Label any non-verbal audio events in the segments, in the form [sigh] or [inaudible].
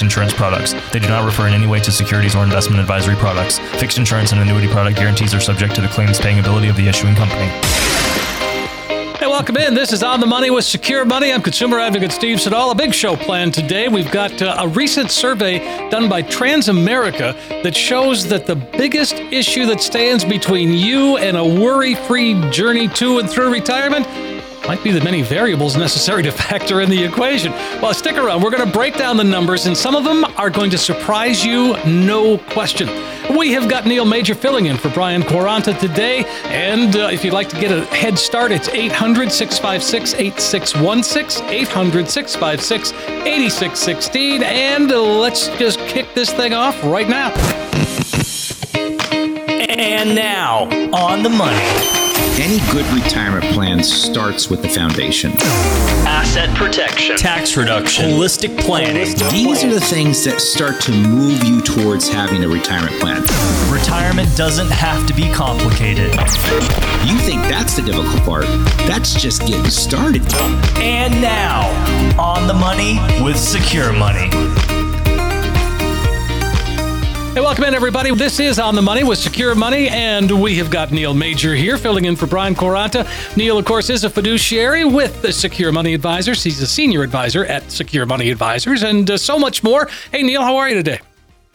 insurance products. They do not refer in any way to securities or investment advisory products. Fixed insurance and annuity product guarantees are subject to the claims paying ability of the issuing company. Hey, welcome in. This is On the Money with Secure Money. I'm consumer advocate Steve Siddall. A big show planned today. We've got uh, a recent survey done by Transamerica that shows that the biggest issue that stands between you and a worry free journey to and through retirement might be the many variables necessary to [laughs] factor in the equation. Well, stick around. We're going to break down the numbers, and some of them are going to surprise you, no question. We have got Neil Major filling in for Brian Quaranta today. And uh, if you'd like to get a head start, it's 800 656 8616, 800 656 8616. And let's just kick this thing off right now. And now, on the money. Any good retirement plan starts with the foundation. Asset protection, tax reduction, holistic planning. These are the things that start to move you towards having a retirement plan. Retirement doesn't have to be complicated. You think that's the difficult part? That's just getting started. And now, on the money with Secure Money. Hey, welcome in, everybody. This is On the Money with Secure Money, and we have got Neil Major here filling in for Brian Quaranta. Neil, of course, is a fiduciary with the Secure Money Advisors. He's a senior advisor at Secure Money Advisors, and uh, so much more. Hey, Neil, how are you today?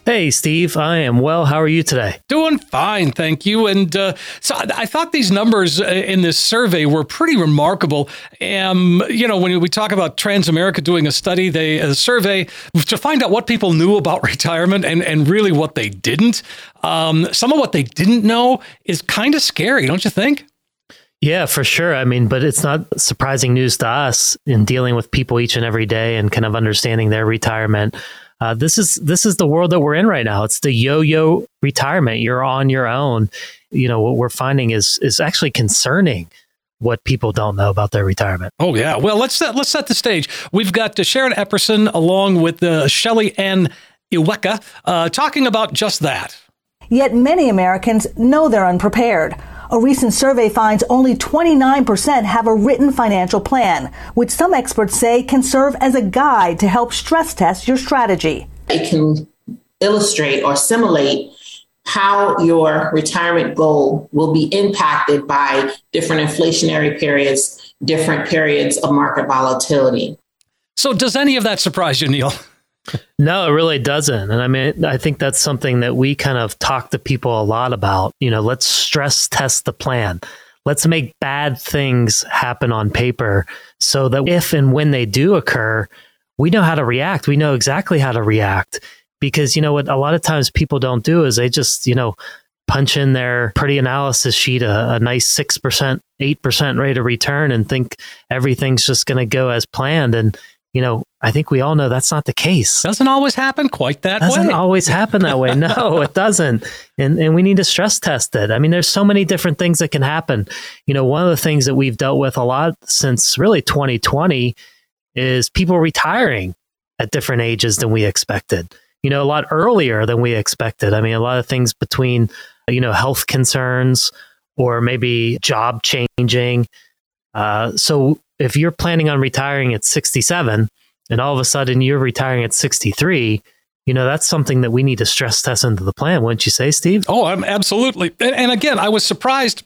Hey, Steve. I am well. How are you today? Doing fine, thank you. And uh, so I thought these numbers uh, in this survey were pretty remarkable. Um, you know, when we talk about Transamerica doing a study, they a survey to find out what people knew about [laughs] retirement and and really what they didn't. Um, some of what they didn't know is kind of scary, don't you think? Yeah, for sure. I mean, but it's not surprising news to us in dealing with people each and every day and kind of understanding their retirement. Uh, this is this is the world that we're in right now. It's the yo-yo retirement. You're on your own. You know what we're finding is is actually concerning what people don't know about their retirement. Oh yeah. Well, let's set, let's set the stage. We've got uh, Sharon Epperson along with uh, Shelly Ann Iweka uh, talking about just that. Yet many Americans know they're unprepared. A recent survey finds only 29% have a written financial plan, which some experts say can serve as a guide to help stress test your strategy. It can illustrate or simulate how your retirement goal will be impacted by different inflationary periods, different periods of market volatility. So, does any of that surprise you, Neil? No, it really doesn't. And I mean, I think that's something that we kind of talk to people a lot about. You know, let's stress test the plan. Let's make bad things happen on paper so that if and when they do occur, we know how to react. We know exactly how to react. Because, you know, what a lot of times people don't do is they just, you know, punch in their pretty analysis sheet a, a nice 6%, 8% rate of return and think everything's just going to go as planned. And you know, I think we all know that's not the case. Doesn't always happen quite that doesn't way. Doesn't always happen that way. No, [laughs] it doesn't. And and we need to stress test it. I mean, there's so many different things that can happen. You know, one of the things that we've dealt with a lot since really 2020 is people retiring at different ages than we expected. You know, a lot earlier than we expected. I mean, a lot of things between, you know, health concerns or maybe job changing. Uh, so if you're planning on retiring at 67 and all of a sudden you're retiring at 63, you know, that's something that we need to stress test into the plan, wouldn't you say, Steve? Oh, I'm absolutely. And, and again, I was surprised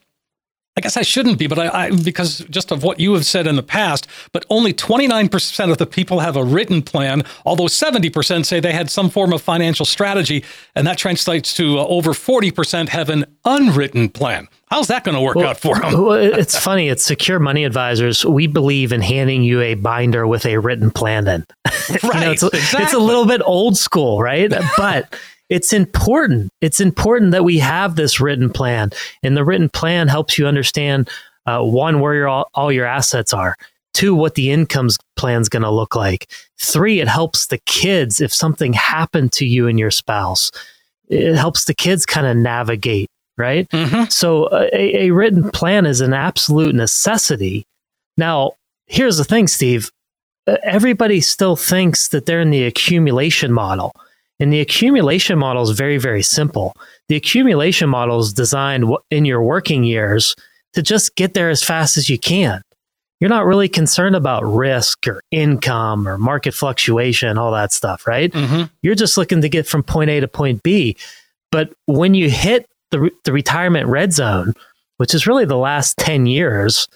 I guess I shouldn't be, but I, I, because just of what you have said in the past, but only 29% of the people have a written plan, although 70% say they had some form of financial strategy, and that translates to uh, over 40% have an unwritten plan. How's that going to work well, out for them? well, it's [laughs] funny. It's Secure Money Advisors. We believe in handing you a binder with a written plan in. Right. [laughs] you know, it's, exactly. it's a little bit old school, right? [laughs] But it's important. It's important that we have this written plan, and the written plan helps you understand uh, one where your all, all your assets are. Two, what the incomes plan's going to look like. Three, it helps the kids if something happened to you and your spouse. It helps the kids kind of navigate, right? Mm-hmm. So a, a written plan is an absolute necessity. Now, here's the thing, Steve. Uh, Everybody still thinks that they're in the accumulation model. And the accumulation model is very, very simple. The accumulation model is designed in your working years to just get there as fast as you can. You're not really concerned about risk or income or market fluctuation, all that stuff, right? Mm-hmm. You're just looking to get from point A to point B. But when you hit the, re- the retirement red zone, which is really the last 10 years,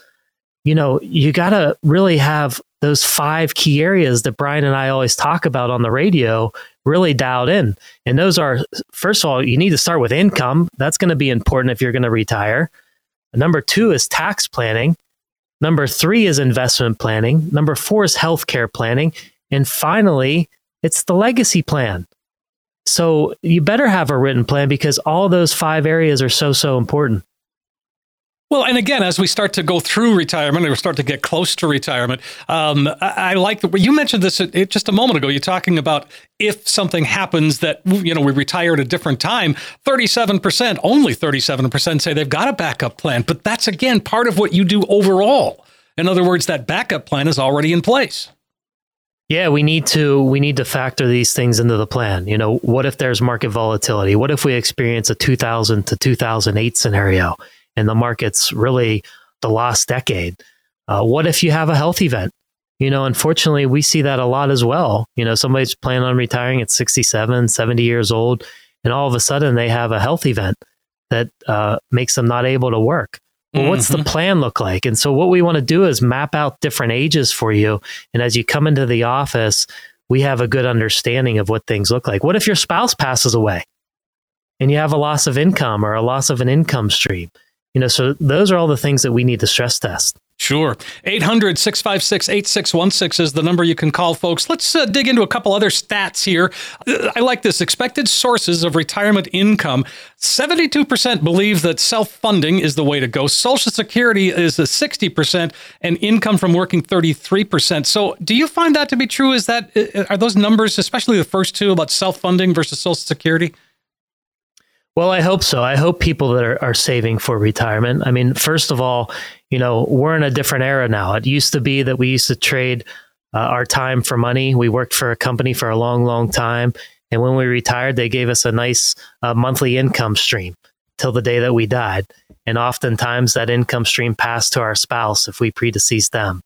you know, you got to really have those five key areas that Brian and I always talk about on the radio really dialed in. And those are, first of all, you need to start with income. That's going to be important if you're going to retire. Number two is tax planning. Number three is investment planning. Number four is healthcare planning. And finally, it's the legacy plan. So you better have a written plan because all those five areas are so, so important. Well, and again, as we start to go through retirement, or start to get close to retirement, um, I, I like the, you mentioned this just a moment ago. You're talking about if something happens that you know we retire at a different time. Thirty-seven percent, only thirty-seven percent say they've got a backup plan, but that's again part of what you do overall. In other words, that backup plan is already in place. Yeah, we need to we need to factor these things into the plan. You know, what if there's market volatility? What if we experience a 2000 to 2008 scenario and the market's really the last decade? Uh, what if you have a health event? You know, unfortunately, we see that a lot as well. You know, somebody's planning on retiring at 67, 70 years old, and all of a sudden they have a health event that uh, makes them not able to work. Well, what's the plan look like? And so, what we want to do is map out different ages for you. And as you come into the office, we have a good understanding of what things look like. What if your spouse passes away and you have a loss of income or a loss of an income stream? You know, so those are all the things that we need to stress test. Sure. 800 656 8616 is the number you can call, folks. Let's uh, dig into a couple other stats here. Uh, I like this. Expected sources of retirement income 72% believe that self funding is the way to go. Social Security is a 60%, and income from working 33%. So, do you find that to be true? Is that, uh, are those numbers, especially the first two about self funding versus Social Security? Well, I hope so. I hope people that are, are saving for retirement. I mean, first of all, you know, we're in a different era now. It used to be that we used to trade uh, our time for money. We worked for a company for a long, long time. And when we retired, they gave us a nice uh, monthly income stream till the day that we died. And oftentimes that income stream passed to our spouse if we predeceased them.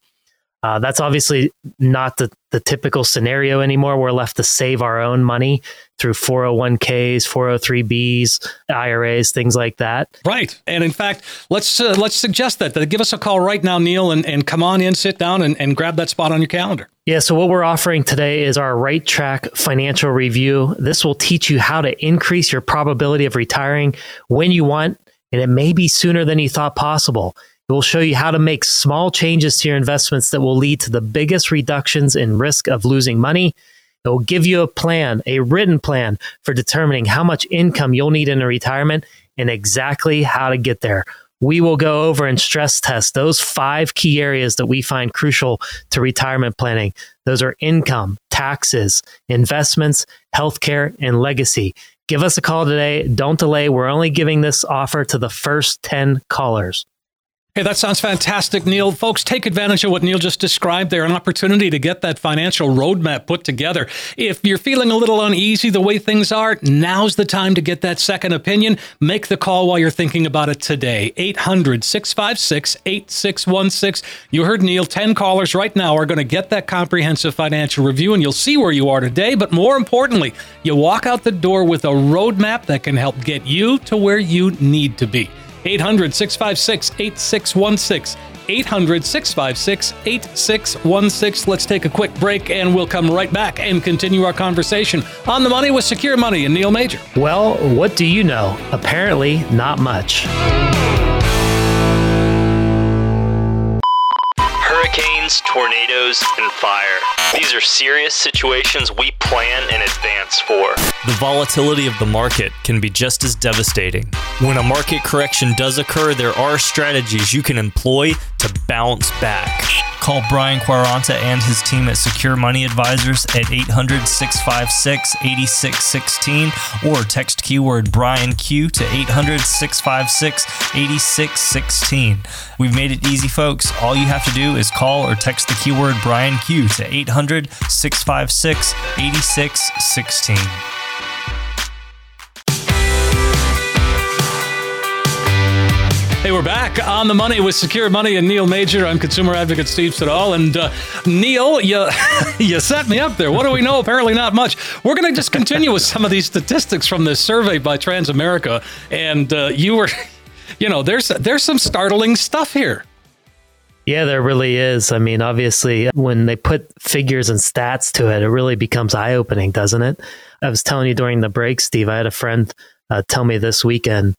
Uh, that's obviously not the, the typical scenario anymore. We're left to save our own money through 401ks, 403bs, IRAs, things like that. Right. And in fact, let's uh, let's suggest that. Give us a call right now, Neil, and, and come on in, sit down, and, and grab that spot on your calendar. Yeah, so what we're offering today is our Right Track Financial Review. This will teach you how to increase your probability of retiring when you want, and it may be sooner than you thought possible. It will show you how to make small changes to your investments that will lead to the biggest reductions in risk of losing money. It will give you a plan, a written plan for determining how much income you'll need in a retirement and exactly how to get there. We will go over and stress test those five key areas that we find crucial to retirement planning. Those are income, taxes, investments, healthcare, and legacy. Give us a call today. Don't delay. We're only giving this offer to the first 10 callers. Hey, that sounds fantastic, Neil. Folks, take advantage of what Neil just described there an opportunity to get that financial roadmap put together. If you're feeling a little uneasy the way things are, now's the time to get that second opinion. Make the call while you're thinking about it today. 800 656 8616. You heard Neil, 10 callers right now are going to get that comprehensive financial review, and you'll see where you are today. But more importantly, you walk out the door with a roadmap that can help get you to where you need to be. 800 656 8616. 800 656 8616. Let's take a quick break and we'll come right back and continue our conversation on the money with Secure Money and Neil Major. Well, what do you know? Apparently, not much. Hurricanes, tornadoes, and fire. These are serious situations we plan in advance for. The volatility of the market can be just as devastating. When a market correction does occur, there are strategies you can employ to bounce back. Call Brian Quaranta and his team at Secure Money Advisors at 800 656 8616 or text keyword Brian Q to 800 656 8616. We've made it easy, folks. All you have to do is call or text the keyword Brian Q to 800 656 8616. Hey, we're back on the money with Secure Money and Neil Major. I'm consumer advocate Steve Siddall. And uh, Neil, you, [laughs] you set me up there. What do we know? Apparently, not much. We're going to just continue with some of these statistics from this survey by Transamerica. And uh, you were, [laughs] you know, there's there's some startling stuff here. Yeah, there really is. I mean, obviously, when they put figures and stats to it, it really becomes eye opening, doesn't it? I was telling you during the break, Steve, I had a friend uh, tell me this weekend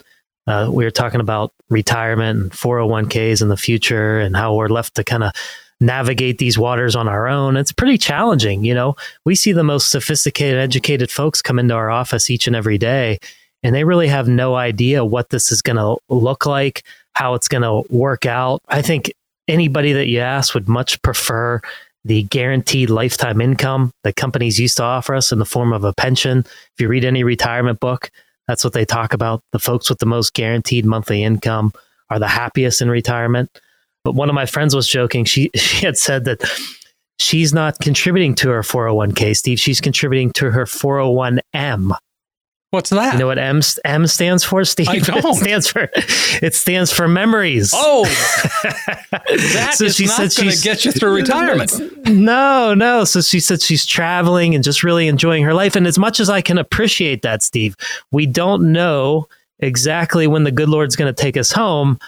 uh, we were talking about retirement and 401ks in the future and how we're left to kind of navigate these waters on our own. It's pretty challenging. You know, we see the most sophisticated, educated folks come into our office each and every day, and they really have no idea what this is going to look like, how it's going to work out. I think anybody that you ask would much prefer the guaranteed lifetime income that companies used to offer us in the form of a pension. If you read any retirement book, that's what they talk about. The folks with the most guaranteed monthly income are the happiest in retirement. But one of my friends was joking. She [laughs] she had said that she's not contributing to her 401k, Steve. She's contributing to her 401m. What's that? You know what M M stands for, Steve? I [laughs] don't. It stands for it stands for memories. Oh, [laughs] that So is she not said going to get you through retirement. No, no. So she said she's traveling and just really enjoying her life. And as much as I can appreciate that, Steve, we don't know exactly when the good Lord's going to take us home.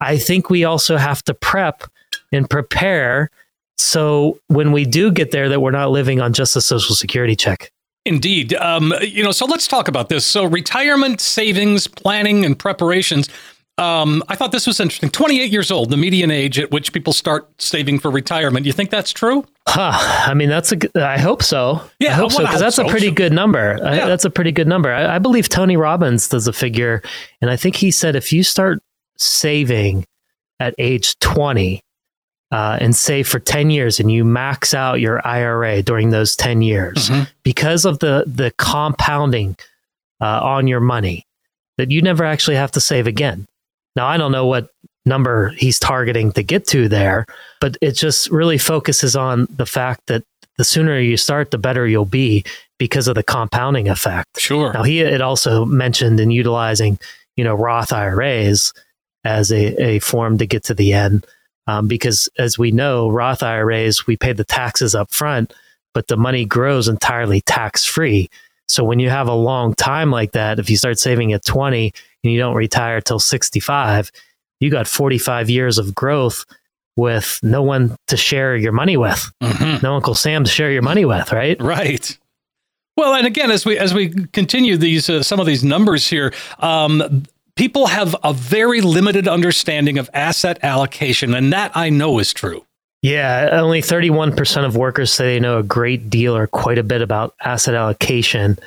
I think we also have to prep and prepare so when we do get there that we're not living on just a social security check. Indeed. Um, you know, so let's talk about this. So, retirement savings planning and preparations. Um, I thought this was interesting. 28 years old, the median age at which people start saving for retirement. You think that's true? Huh. I mean, that's a. I hope so. Yeah, I hope so because that's so. a pretty good number. I, that's a pretty good number. I, I believe Tony Robbins does a figure, and I think he said if you start saving at age twenty uh, and save for ten years, and you max out your IRA during those ten years, Mhm. because of the the compounding uh, on your money, that you never actually have to save again. Now, I don't know what number he's targeting to get to there, but it just really focuses on the fact that the sooner you start, the better you'll be because of the compounding effect. Sure. Now, he had also mentioned in utilizing, you know, Roth IRAs as a, a form to get to the end. Um, because as we know, Roth IRAs, we pay the taxes up front, but the money grows entirely tax free. So when you have a long time like that, if you start saving at 20 and you don't retire till 65, you got 45 years of growth with no one to share your money with, Mhm. no Uncle Sam to share your money with, right? Right. Well, and again, as we as we continue these uh, some of these numbers here, um, people have a very limited understanding of asset allocation, and that I know is true. Yeah, only 31% of workers say they know a great deal or quite a bit about asset allocation.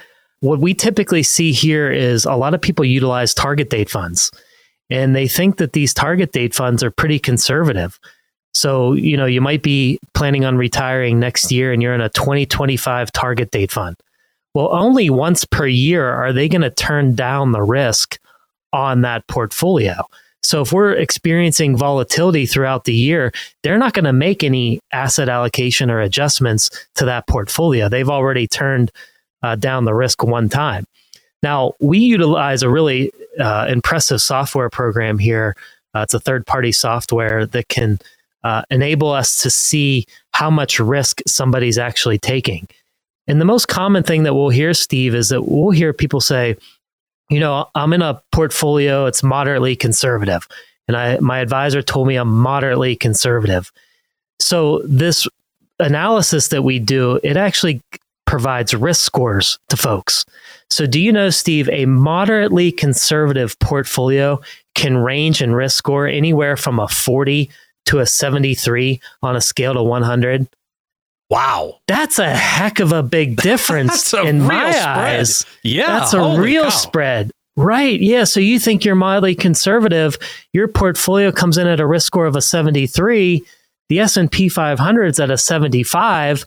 What we typically see here is a lot of people utilize target date funds and they think that these target date funds are pretty conservative. So, you know, you might be planning on retiring next year and you're in a 2025 target date fund. Well, only once per year are they going to turn down the risk on that portfolio. So if we're experiencing volatility throughout the year, they're not going to make any asset allocation or adjustments to that portfolio. They've already turned uh, down the risk one time. Now, we utilize a really uh, impressive software program here. Uh, it's a third party software that can uh, enable us to see how much risk somebody's actually taking. And the most common thing that we'll hear, Steve, is that we'll hear people say, you know, I'm in a portfolio, it's moderately conservative. And I my advisor told me I'm moderately conservative. So this analysis that we do, it actually provides risk scores to folks. So do you know, Steve, a moderately conservative portfolio can range in risk score anywhere from a 40 to a 73 on a scale to 100? Wow. That's a heck of a big [laughs] difference a in real my spread. eyes. Yeah. That's a real cow. spread. Right. Yeah. So you think you're mildly conservative, your portfolio comes in at a risk score of a 73. The S&P 500 is at a 75.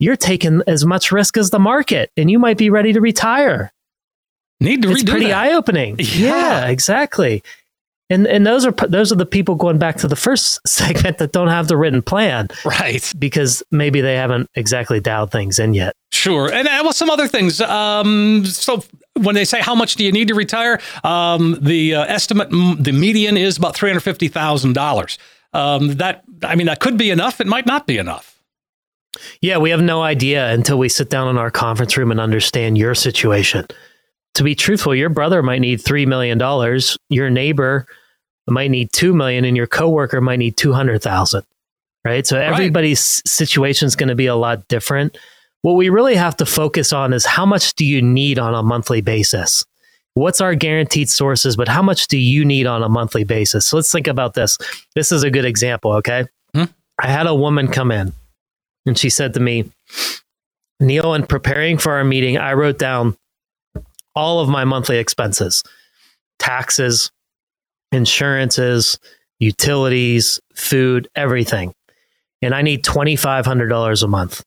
You're taking as much risk as the market and you might be ready to retire. Need to it's redo pretty that. eye opening. Yeah. Yeah. exactly. And and those are those are the people going back to the first [laughs] segment that don't have the written plan Right. because maybe they haven't exactly dialed things in yet. Sure. And uh, well, some other things. Um, so when they say how much do you need to retire, um, the uh, estimate, the median is about three hundred fifty thousand dollars. Um, that I mean, that could be enough. It might not be enough. Yeah, we have no idea until we sit down in our conference room and understand your situation. To be truthful, your brother might need $3 million, your neighbor might need 2 million and your coworker might need 200,000. Right? So everybody's situation is going to be a lot different. What we really have to focus on is how much do you need on a monthly basis? What's our guaranteed sources, but how much do you need on a monthly basis? So let's think about this. This is a good example, okay? Hmm. I had a woman come in and she said to me, Neil, in preparing for our meeting, I wrote down all of my monthly expenses taxes, insurances, utilities, food, everything. And I need $2,500 a month.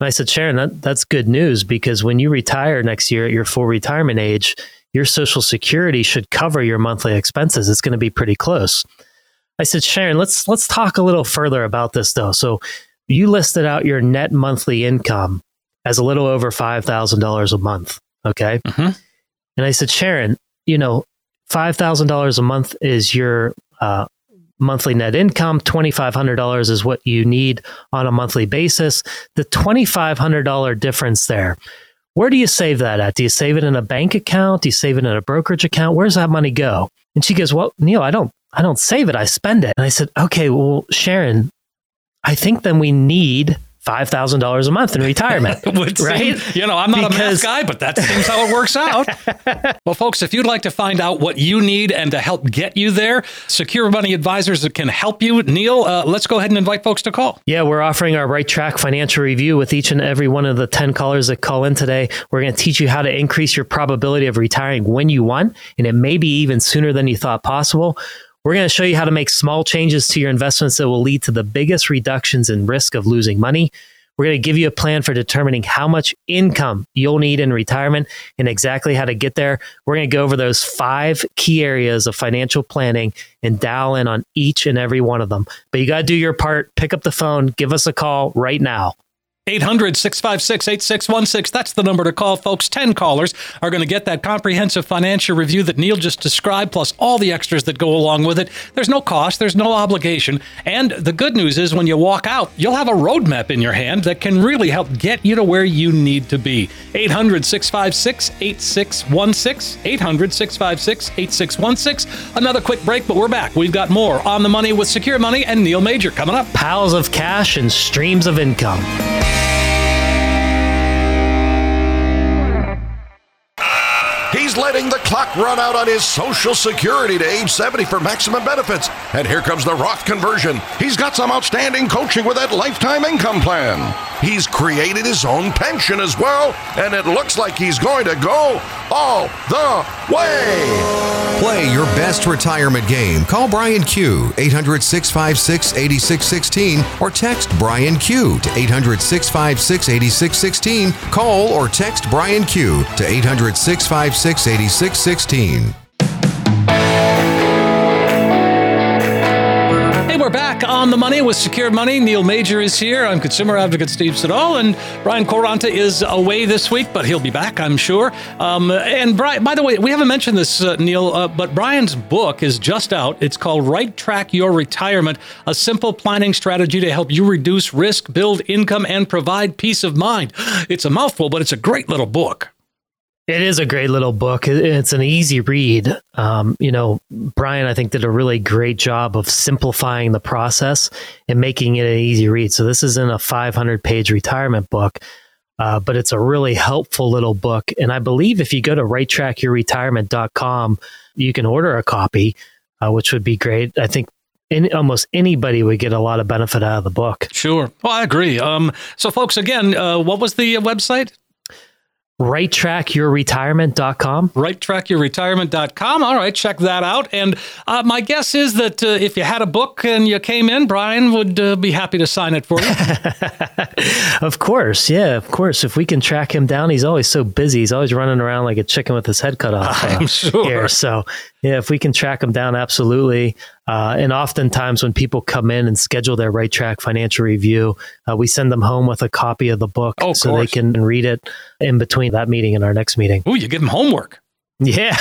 And I said, Sharon, that, that's good news because when you retire next year at your full retirement age, your Social Security should cover your monthly expenses. It's going to be pretty close. I said, Sharon, let's let's talk a little further about this though. So you listed out your net monthly income as a little over five thousand dollars a month. Okay. Mhm. And I said, Sharon, you know, five thousand dollars a month is your uh, monthly net income. Twenty five hundred dollars is what you need on a monthly basis. The twenty five hundred dollar difference there. Where do you save that at? Do you save it in a bank account? Do you save it in a brokerage account? Where does that money go? And she goes, Well, Neil, I don't I don't save it, I spend it. And I said, Okay, well, Sharon, I think then we need five thousand dollars a month in retirement. [laughs] Seem- right? you know, I'm not a math guy, but that seems how it works out. [laughs] well, folks, if you'd like to find out what you need and to help get you there, Secure Money Advisors that can help you. Neil, uh, let's go ahead and invite folks to call. Yeah, we're offering our Right Track financial review with each and every one of the 10 callers that call in today. We're going to teach you how to increase your probability of retiring when you want, and it may be even sooner than you thought possible. We're going to show you how to make small changes to your investments that will lead to the biggest reductions in risk of losing money. We're going to give you a plan for determining how much income you'll need in retirement and exactly how to get there. We're going to go over those five key areas of financial planning and dial in on each and every one of them. But you got to do your part. Pick up the phone, give us a call right now. 800 656 8616. That's the number to call, folks. 10 callers are going to get that comprehensive financial review that Neil just described, plus all the extras that go along with it. There's no cost, there's no obligation. And the good news is when you walk out, you'll have a roadmap in your hand that can really help get you to where you need to be. 800 656 8616. 800 656 8616. Another quick break, but we're back. We've got more on the money with Secure Money and Neil Major coming up. Piles of cash and streams of income. He's letting the clock run out on his Social Security to age 70 for maximum benefits. And here comes the Roth conversion. He's got some outstanding coaching with that lifetime income plan. He's created his own pension as well, and it looks like he's going to go all the way. Play your best retirement game. Call Brian Q 800 656 8616 or text Brian Q to 800 656 8616. Call or text Brian Q to 800 656 8616. Hey, we're back on the money with Secure Money. Neil Major is here. I'm consumer advocate Steve Siddall, and Brian Quaranta is away this week, but he'll be back, I'm sure. Um, and Brian, by the way, we haven't mentioned this, uh, Neil, uh, but Brian's book is just out. It's called Right Track Your Retirement: A Simple Planning Strategy to Help You Reduce Risk, Build Income, and Provide Peace of Mind. It's a mouthful, but it's a great little book. It is a great little book. It's an easy read. Um, you know, Brian, I think, did a really great job of simplifying the process and making it an easy read. So, this isn't a 500 page retirement book, uh, but it's a really helpful little book. And I believe if you go to righttrackyourretirement.com, you can order a copy, uh, which would be great. I think any, almost anybody would get a lot of benefit out of the book. Sure. Well, I agree. Um, so, folks, again, uh, what was the website? righttrackyourretirement.com. Righttrackyourretirement.com. All right, check that out. And uh, my guess is that uh, if you had a book and you came in, Brian would uh, be happy to sign it for you. [laughs] of course. Yeah, of course. If we can track him down, he's always so busy. He's always running around like a chicken with his head cut off. [laughs] I'm sure. Here. So, yeah, if we can track him down, absolutely. Uh, and oftentimes, when people come in and schedule their right track financial review, uh, we send them home with a copy of the book oh, so they can read it in between that meeting and our next meeting. Oh, you give them homework. Yeah, [laughs]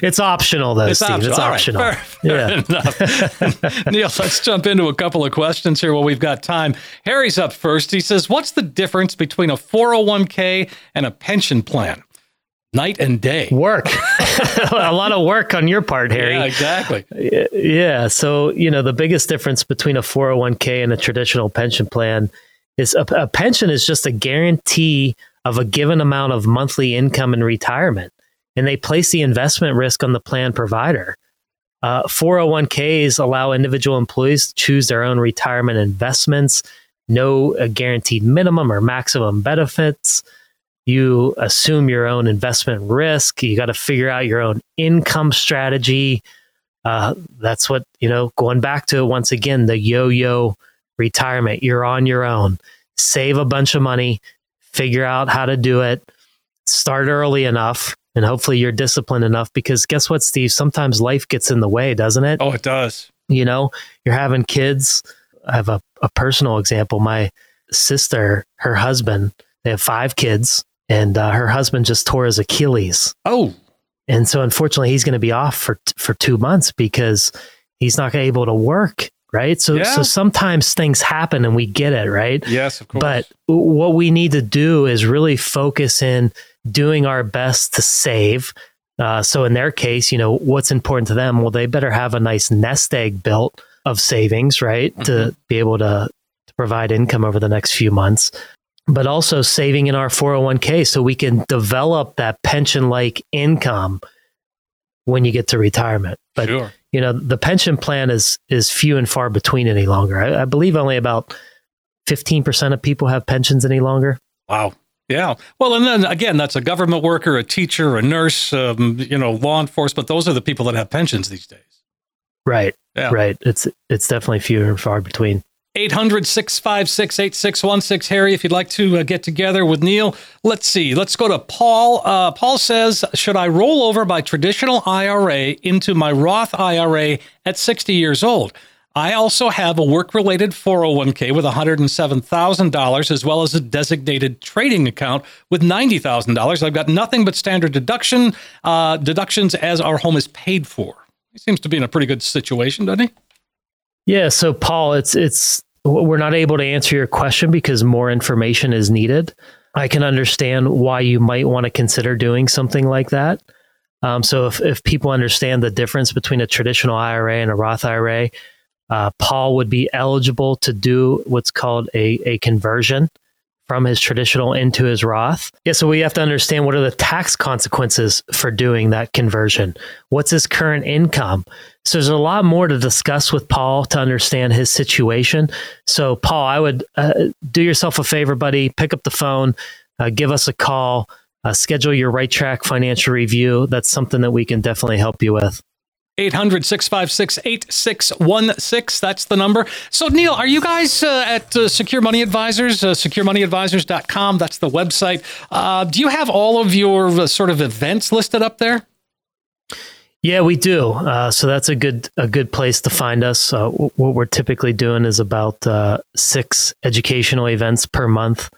it's optional though, it's Steve. Optional. It's optional. Right, fair, fair yeah. [laughs] Neil, let's jump into a couple of questions here while we've got time. Harry's up first. He says, "What's the difference between a 401k and a pension plan?" Night and day. Work. [laughs] a lot of work on your part, Harry. Yeah, exactly. Yeah. So, you know, the biggest difference between a 401k and a traditional pension plan is a, a pension is just a guarantee of a given amount of monthly income in retirement. And they place the investment risk on the plan provider. Uh, 401ks allow individual employees to choose their own retirement investments, no uh, guaranteed minimum or maximum benefits you assume your own investment risk. You got to figure out your own income strategy. Uh, that's what, you know, going back to it once again, the yo yo retirement. You're on your own. Save a bunch of money, figure out how to do it, start early enough, and hopefully you're disciplined enough because guess what, Steve? Sometimes life gets in the way, doesn't it? Oh, it does. You know, you're having kids. I have a, a personal example. My sister, her husband, they have five kids and uh, her husband just tore his Achilles. Oh, and so unfortunately, he's going to be off for for two months because he's not able to work. Right. So yeah. so sometimes things happen and we get it. Right. Yes, of course. But what we need to do is really focus in doing our best to save. Uh, so in their case, you know, what's important to them? Well, they better have a nice nest egg built of savings, right, mm-hmm. to be able to, to provide income over the next few months but also saving in our 401k so we can develop that pension like income when you get to retirement. But sure. you know, the pension plan is is few and far between any longer. I, I believe only about 15% of people have pensions any longer. Wow. Yeah. Well, and then again, that's a government worker, a teacher, a nurse, um, you know, law enforcement. Those are the people that have pensions these days. Right. Yeah. Right. It's it's definitely few and far between. 800 656 8616. Harry, if you'd like to uh, get together with Neil, let's see. Let's go to Paul. Uh, Paul says, Should I roll over my traditional IRA into my Roth IRA at 60 years old? I also have a work related 401k with $107,000 as well as a designated trading account with $90,000. I've got nothing but standard deduction uh, deductions as our home is paid for. He seems to be in a pretty good situation, doesn't he? Yeah, so Paul, it's it's we're not able to answer your question because more information is needed. I can understand why you might want to consider doing something like that. Um, so if, if people understand the difference between a traditional IRA and a Roth IRA, uh, Paul would be eligible to do what's called a, a conversion from his traditional into his Roth. Yeah, so we have to understand what are the tax consequences for doing that conversion. What's his current income? So there's a lot more to discuss with Paul to understand his situation. So Paul, I would uh, do yourself a favor, buddy. Pick up the phone, uh, give us a call, uh, schedule your right track financial review. That's something that we can definitely help you with. 800 656 8616. That's the number. So, Neil, are you guys uh, at uh, Secure Money Advisors, uh, securemoneyadvisors.com? That's the website. Uh, do you have all of your uh, sort of events listed up there? Yeah, we do. Uh, so that's a good a good place to find us. Uh, what we're typically doing is about uh, six educational events per month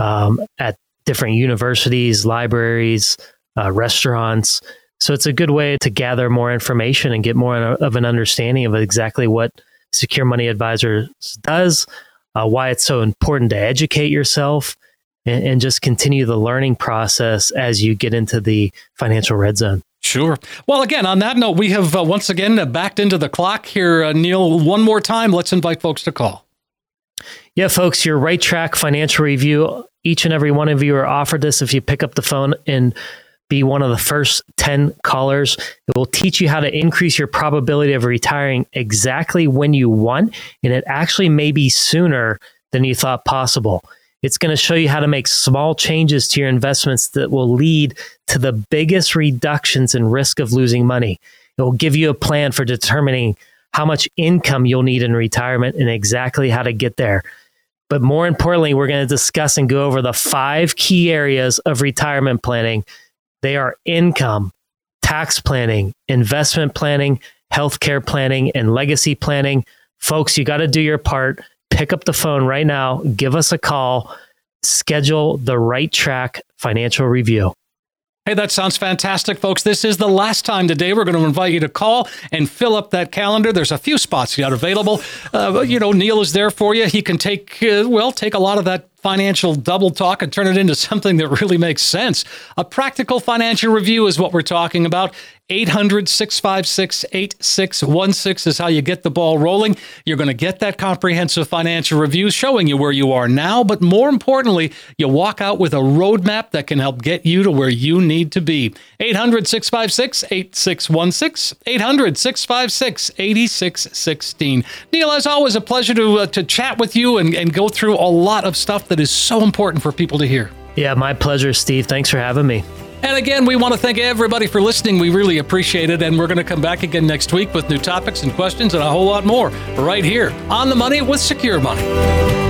um, at different universities, libraries, uh, restaurants. So it's a good way to gather more information and get more of an understanding of exactly what Secure Money Advisors does, uh, why it's so important to educate yourself, and, and just continue the learning process as you get into the financial red zone. Sure. Well, again, on that note, we have uh, once again uh, backed into the clock here. Uh, Neil, one more time, let's invite folks to call. Yeah, folks, your right track financial review. Each and every one of you are offered this if you pick up the phone and be one of the first 10 callers. It will teach you how to increase your probability of retiring exactly when you want. And it actually may be sooner than you thought possible. It's going to show you how to make small changes to your investments that will lead to the biggest reductions in risk of losing money. It will give you a plan for determining how much income you'll need in retirement and exactly how to get there. But more importantly, we're going to discuss and go over the five key areas of retirement planning. They are income, tax planning, investment planning, healthcare planning, and legacy planning. Folks, you got to do your part. Pick up the phone right now, give us a call, schedule the right track financial review. Hey, that sounds fantastic, folks. This is the last time today. We're going to invite you to call and fill up that calendar. There's a few spots yet available. Uh, you know, Neil is there for you. He can take, uh, well, take a lot of that financial double talk and turn it into [laughs] something that really makes sense. A practical financial review is what we're talking about. 800 656 8616 is how you get the ball rolling. You're going to get that comprehensive financial review showing you where you are now, but more importantly, you walk out with a roadmap that can help get you to where you need to be. 800 656 8616, 800 656 8616. Neil, as always, a pleasure to, uh, to chat with you and, and go through a lot of stuff that is so important for people to hear. Yeah, my pleasure, Steve. Thanks for having me. And again, we want to thank everybody for listening. We really appreciate it. And we're going to come back again next week with new topics and questions and a whole lot more right here on the money with Secure Money.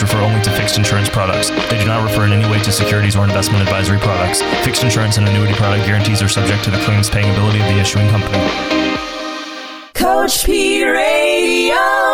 refer only to fixed insurance products. They do not refer in any way to securities or investment advisory products. Fixed insurance and annuity product guarantees are subject to the claims paying ability of the issuing company. Coach P Radio.